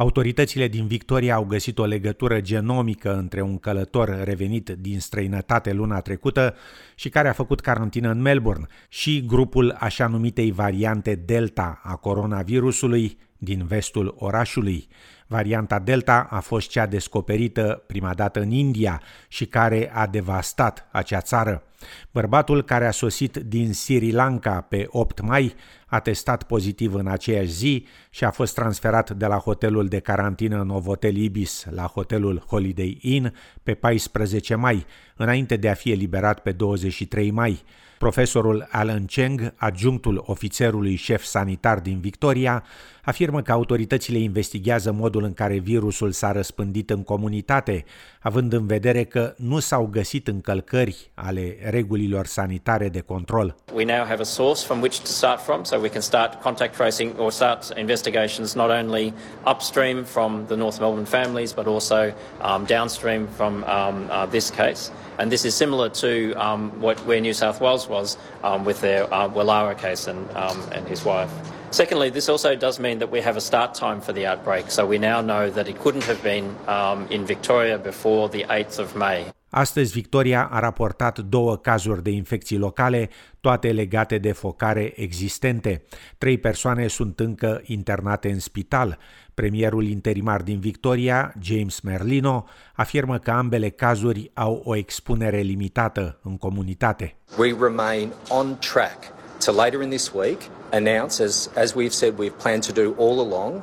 Autoritățile din Victoria au găsit o legătură genomică între un călător revenit din străinătate luna trecută și care a făcut carantină în Melbourne și grupul așa numitei variante Delta a coronavirusului din vestul orașului. Varianta Delta a fost cea descoperită prima dată în India și care a devastat acea țară. Bărbatul care a sosit din Sri Lanka pe 8 mai a testat pozitiv în aceeași zi și a fost transferat de la hotelul de carantină Novotel Ibis la hotelul Holiday Inn pe 14 mai, înainte de a fi eliberat pe 23 mai. Profesorul Alan Cheng, adjunctul ofițerului șef sanitar din Victoria, afirmă că autoritățile investigează modul în care virusul s-a răspândit în comunitate, având în vedere că nu s-au găsit încălcări ale regulilor sanitare de control. We now have a source from which to start from, so we can start contact tracing or start investigations not only upstream from the North Melbourne families, but also um, downstream from um, uh, this case. And this is similar to um, what where New South Wales was um, with their uh, Wallara case and, um, and his wife. Secondly, this also does mean that we have a start time for the outbreak, so we now know that it couldn't have been um, in Victoria before the 8th of May. Astăzi, Victoria a raportat două cazuri de infecții locale, toate legate de focare existente. Trei persoane sunt încă internate în spital. Premierul interimar din Victoria, James Merlino, afirmă că ambele cazuri au o expunere limitată în comunitate. We remain on track to later in this week announce, as, as we've said we've planned to do all along,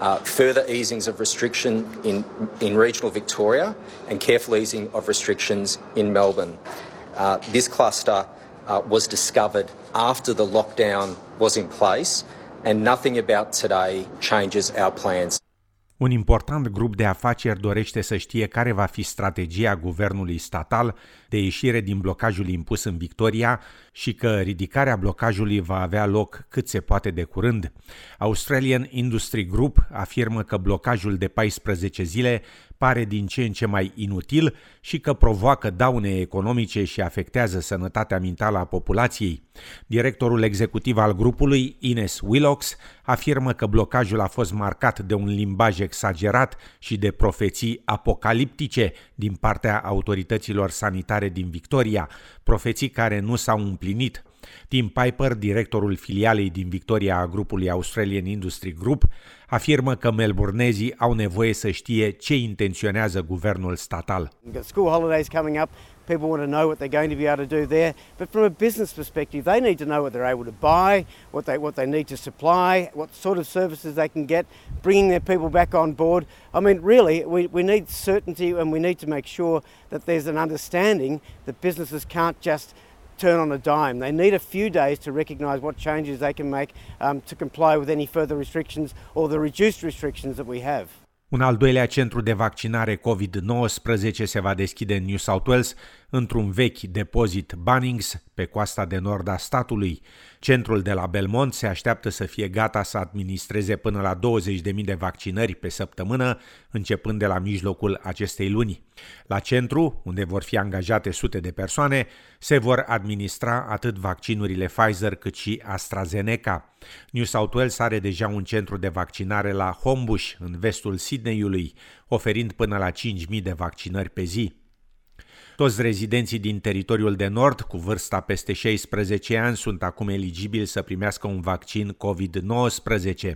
uh, further easings of restriction in, in regional Victoria and careful easing of restrictions in Melbourne. Uh, this cluster uh, was discovered after the lockdown was in place, and nothing about today changes our plans. Un important grup de afaceri dorește să știe care va fi strategia guvernului statal de ieșire din blocajul impus în Victoria și că ridicarea blocajului va avea loc cât se poate de curând. Australian Industry Group afirmă că blocajul de 14 zile pare din ce în ce mai inutil și că provoacă daune economice și afectează sănătatea mentală a populației. Directorul executiv al grupului, Ines Willocks, afirmă că blocajul a fost marcat de un limbaj exagerat și de profeții apocaliptice din partea autorităților sanitare din Victoria, profeții care nu s-au împlinit. Tim Piper, directorul filialei din Victoria a grupului Australian Industry Group, afirmă că melburnezii au nevoie să știe ce intenționează guvernul statal. School holidays coming up, people want to know what they're going to be able to do there, but from a business perspective, they need to know what they're able to buy, what they what they need to supply, what sort of services they can get, bringing their people back on board. I mean, really, we, we need certainty and we need to make sure that there's an understanding that businesses can't just turn on a dime. They need a few days to recognise what changes they can make um, to comply with any further restrictions or the reduced restrictions that we have. Un al doilea centru de vaccinare COVID-19 se va deschide în New South Wales într-un vechi depozit Bunnings pe coasta de nord a statului. Centrul de la Belmont se așteaptă să fie gata să administreze până la 20.000 de vaccinări pe săptămână, începând de la mijlocul acestei luni. La centru, unde vor fi angajate sute de persoane, se vor administra atât vaccinurile Pfizer cât și AstraZeneca. New South Wales are deja un centru de vaccinare la Homebush, în vestul Sydneyului, oferind până la 5.000 de vaccinări pe zi. Toți rezidenții din teritoriul de nord cu vârsta peste 16 ani sunt acum eligibili să primească un vaccin COVID-19.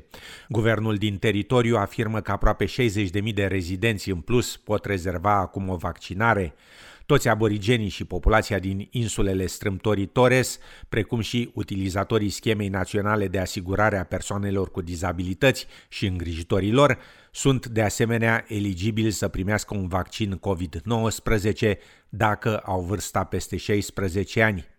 Guvernul din teritoriu afirmă că aproape 60.000 de rezidenți în plus pot rezerva acum o vaccinare. Toți aborigenii și populația din insulele strâmtorii Torres, precum și utilizatorii schemei naționale de asigurare a persoanelor cu dizabilități și îngrijitorilor, sunt de asemenea eligibili să primească un vaccin COVID-19 dacă au vârsta peste 16 ani.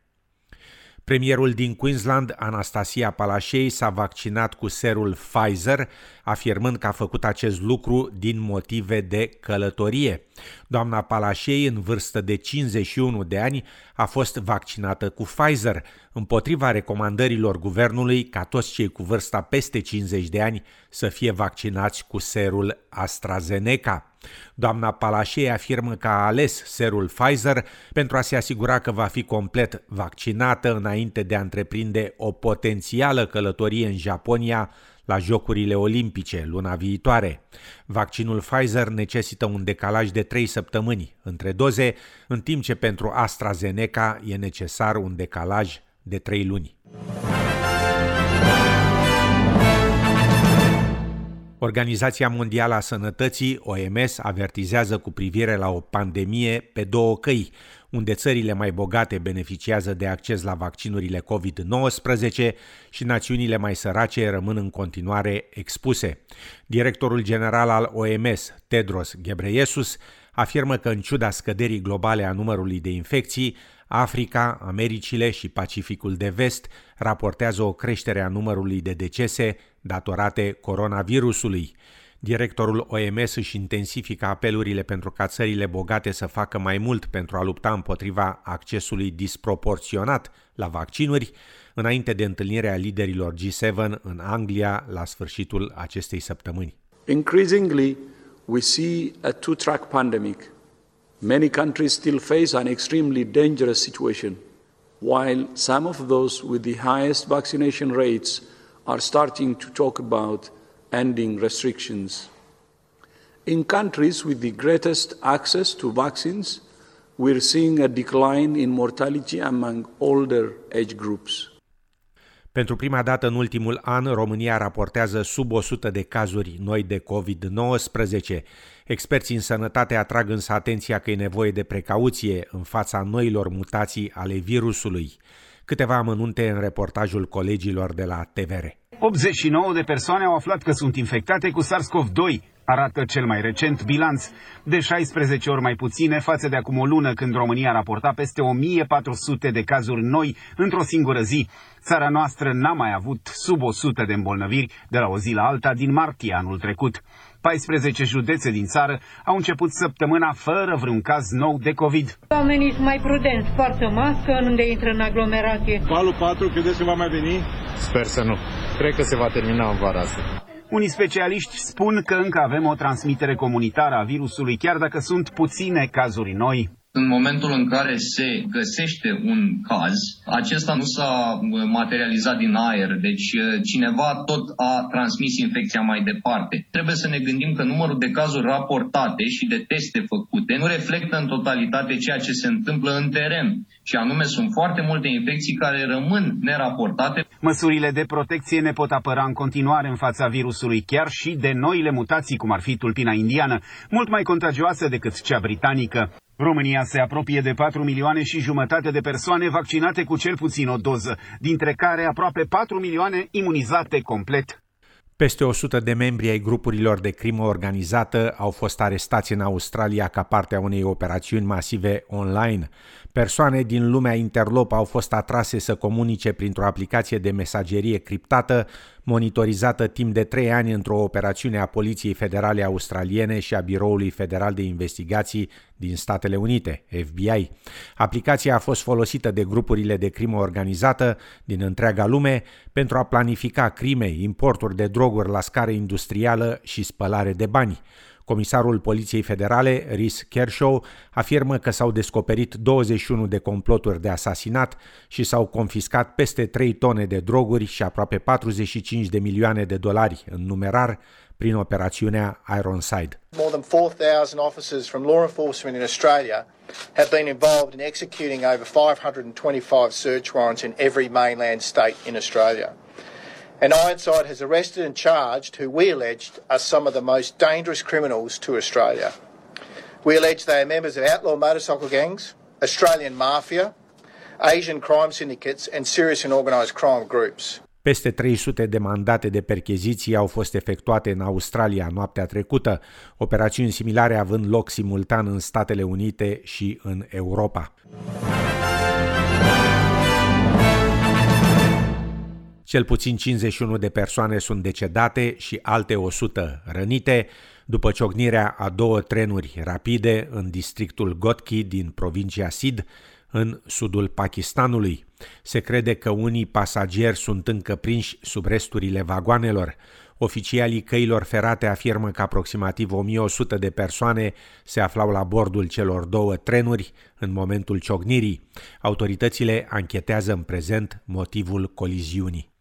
Premierul din Queensland, Anastasia Palaszczuk, s-a vaccinat cu serul Pfizer, afirmând că a făcut acest lucru din motive de călătorie. Doamna Palaszczuk, în vârstă de 51 de ani, a fost vaccinată cu Pfizer, împotriva recomandărilor guvernului ca toți cei cu vârsta peste 50 de ani să fie vaccinați cu serul AstraZeneca. Doamna Palașe afirmă că a ales serul Pfizer pentru a se asigura că va fi complet vaccinată înainte de a întreprinde o potențială călătorie în Japonia la Jocurile Olimpice luna viitoare. Vaccinul Pfizer necesită un decalaj de 3 săptămâni între doze, în timp ce pentru AstraZeneca e necesar un decalaj de 3 luni. Organizația Mondială a Sănătății, OMS, avertizează cu privire la o pandemie pe două căi, unde țările mai bogate beneficiază de acces la vaccinurile COVID-19 și națiunile mai sărace rămân în continuare expuse. Directorul general al OMS, Tedros Ghebreyesus, afirmă că în ciuda scăderii globale a numărului de infecții, Africa, Americile și Pacificul de Vest raportează o creștere a numărului de decese datorate coronavirusului. Directorul OMS își intensifică apelurile pentru ca țările bogate să facă mai mult pentru a lupta împotriva accesului disproporționat la vaccinuri, înainte de întâlnirea liderilor G7 în Anglia la sfârșitul acestei săptămâni. Increasingly, we see a two-track pandemic. Many countries still face an extremely dangerous situation, while some of those with the highest vaccination rates are starting to talk about ending restrictions. In countries with the greatest access to vaccines, we're seeing a decline in mortality among older age groups. Pentru prima dată în ultimul an, România raportează sub 100 de cazuri noi de COVID-19. Experții în sănătate atrag însă atenția că e nevoie de precauție în fața noilor mutații ale virusului. Câteva amănunte în reportajul colegilor de la TVR. 89 de persoane au aflat că sunt infectate cu SARS-CoV-2, arată cel mai recent bilanț, de 16 ori mai puține față de acum o lună când România raporta peste 1400 de cazuri noi într-o singură zi. Țara noastră n-a mai avut sub 100 de îmbolnăviri de la o zi la alta din martie anul trecut. 14 județe din țară au început săptămâna fără vreun caz nou de COVID. Oamenii sunt mai prudenți, poartă mască unde intră în aglomerație. Valul 4 credeți că va mai veni? Sper să nu. Cred că se va termina în vara asta. Unii specialiști spun că încă avem o transmitere comunitară a virusului, chiar dacă sunt puține cazuri noi. În momentul în care se găsește un caz, acesta nu s-a uh, materializat din aer, deci uh, cineva tot a transmis infecția mai departe. Trebuie să ne gândim că numărul de cazuri raportate și de teste făcute nu reflectă în totalitate ceea ce se întâmplă în teren. Și anume sunt foarte multe infecții care rămân neraportate. Măsurile de protecție ne pot apăra în continuare în fața virusului, chiar și de noile mutații, cum ar fi tulpina indiană, mult mai contagioasă decât cea britanică. România se apropie de 4 milioane și jumătate de persoane vaccinate cu cel puțin o doză, dintre care aproape 4 milioane imunizate complet. Peste 100 de membri ai grupurilor de crimă organizată au fost arestați în Australia ca parte a unei operațiuni masive online. Persoane din lumea interlop au fost atrase să comunice printr-o aplicație de mesagerie criptată, monitorizată timp de trei ani într-o operațiune a Poliției Federale Australiene și a Biroului Federal de Investigații din Statele Unite, FBI. Aplicația a fost folosită de grupurile de crimă organizată din întreaga lume pentru a planifica crime, importuri de droguri la scară industrială și spălare de bani. Comisarul Poliției Federale, Rhys Kershaw, afirmă că s-au descoperit 21 de comploturi de asasinat și s-au confiscat peste 3 tone de droguri și aproape 45 de milioane de dolari în numerar prin operațiunea Ironside. More than 4,000 officers from law enforcement in Australia have been involved in executing over 525 search warrants in every mainland state in Australia. And Ironside has arrested and charged who we alleged are some of the most dangerous criminals to Australia. We allege they are members of outlaw motorcycle gangs, Australian mafia, Asian crime syndicates, and serious and organised crime groups. Peste 300 de mandate de percheziții au fost efectuate în Australia noaptea trecută, operațiuni similare având loc simultan în Statele Unite și în Europa. Cel puțin 51 de persoane sunt decedate și alte 100 rănite după ciocnirea a două trenuri rapide în districtul Gotki din provincia Sid, în sudul Pakistanului. Se crede că unii pasageri sunt încă prinși sub resturile vagoanelor. Oficialii căilor ferate afirmă că aproximativ 1100 de persoane se aflau la bordul celor două trenuri în momentul ciocnirii. Autoritățile anchetează în prezent motivul coliziunii.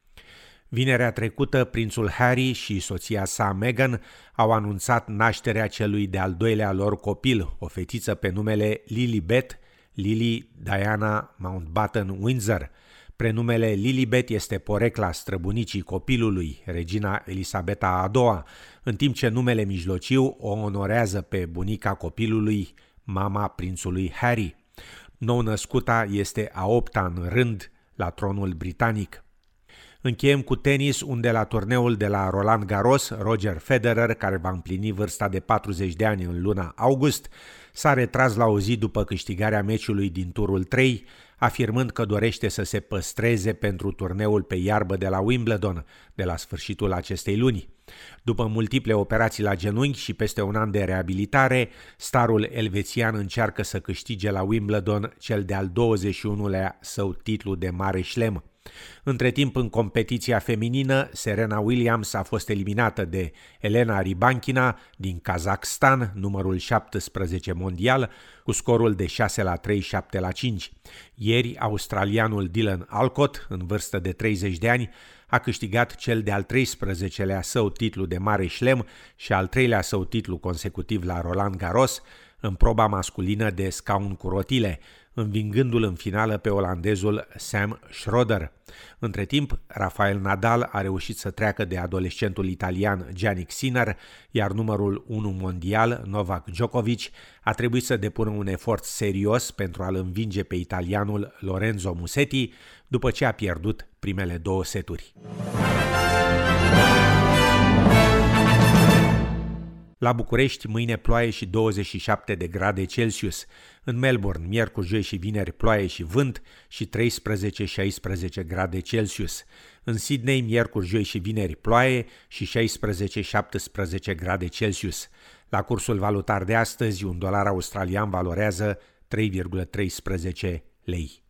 Vinerea trecută, prințul Harry și soția sa Meghan au anunțat nașterea celui de-al doilea lor copil, o fetiță pe numele Lilibet, Lily Diana Mountbatten Windsor. Prenumele Lilibet este porecla străbunicii copilului, regina Elisabeta a II, în timp ce numele mijlociu o onorează pe bunica copilului, mama prințului Harry. Nou născuta este a opta în rând la tronul britanic. Încheiem cu tenis, unde la turneul de la Roland Garros, Roger Federer, care va împlini vârsta de 40 de ani în luna august, s-a retras la o zi după câștigarea meciului din turul 3, afirmând că dorește să se păstreze pentru turneul pe iarbă de la Wimbledon de la sfârșitul acestei luni. După multiple operații la genunchi și peste un an de reabilitare, starul elvețian încearcă să câștige la Wimbledon cel de-al 21-lea său titlu de mare șlem. Între timp, în competiția feminină, Serena Williams a fost eliminată de Elena Ribankina din Kazakhstan, numărul 17 mondial, cu scorul de 6 la 3, 7 la 5. Ieri, australianul Dylan Alcott, în vârstă de 30 de ani, a câștigat cel de-al 13-lea său titlu de mare șlem și al treilea său titlu consecutiv la Roland Garros, în proba masculină de scaun cu rotile, învingându-l în finală pe olandezul Sam Schroeder. Între timp, Rafael Nadal a reușit să treacă de adolescentul italian Giannick Sinner, iar numărul 1 mondial, Novak Djokovic, a trebuit să depună un efort serios pentru a-l învinge pe italianul Lorenzo Musetti, după ce a pierdut primele două seturi. La București, mâine ploaie și 27 de grade Celsius. În Melbourne, miercuri, joi și vineri, ploaie și vânt și 13-16 grade Celsius. În Sydney, miercuri, joi și vineri, ploaie și 16-17 grade Celsius. La cursul valutar de astăzi, un dolar australian valorează 3,13 lei.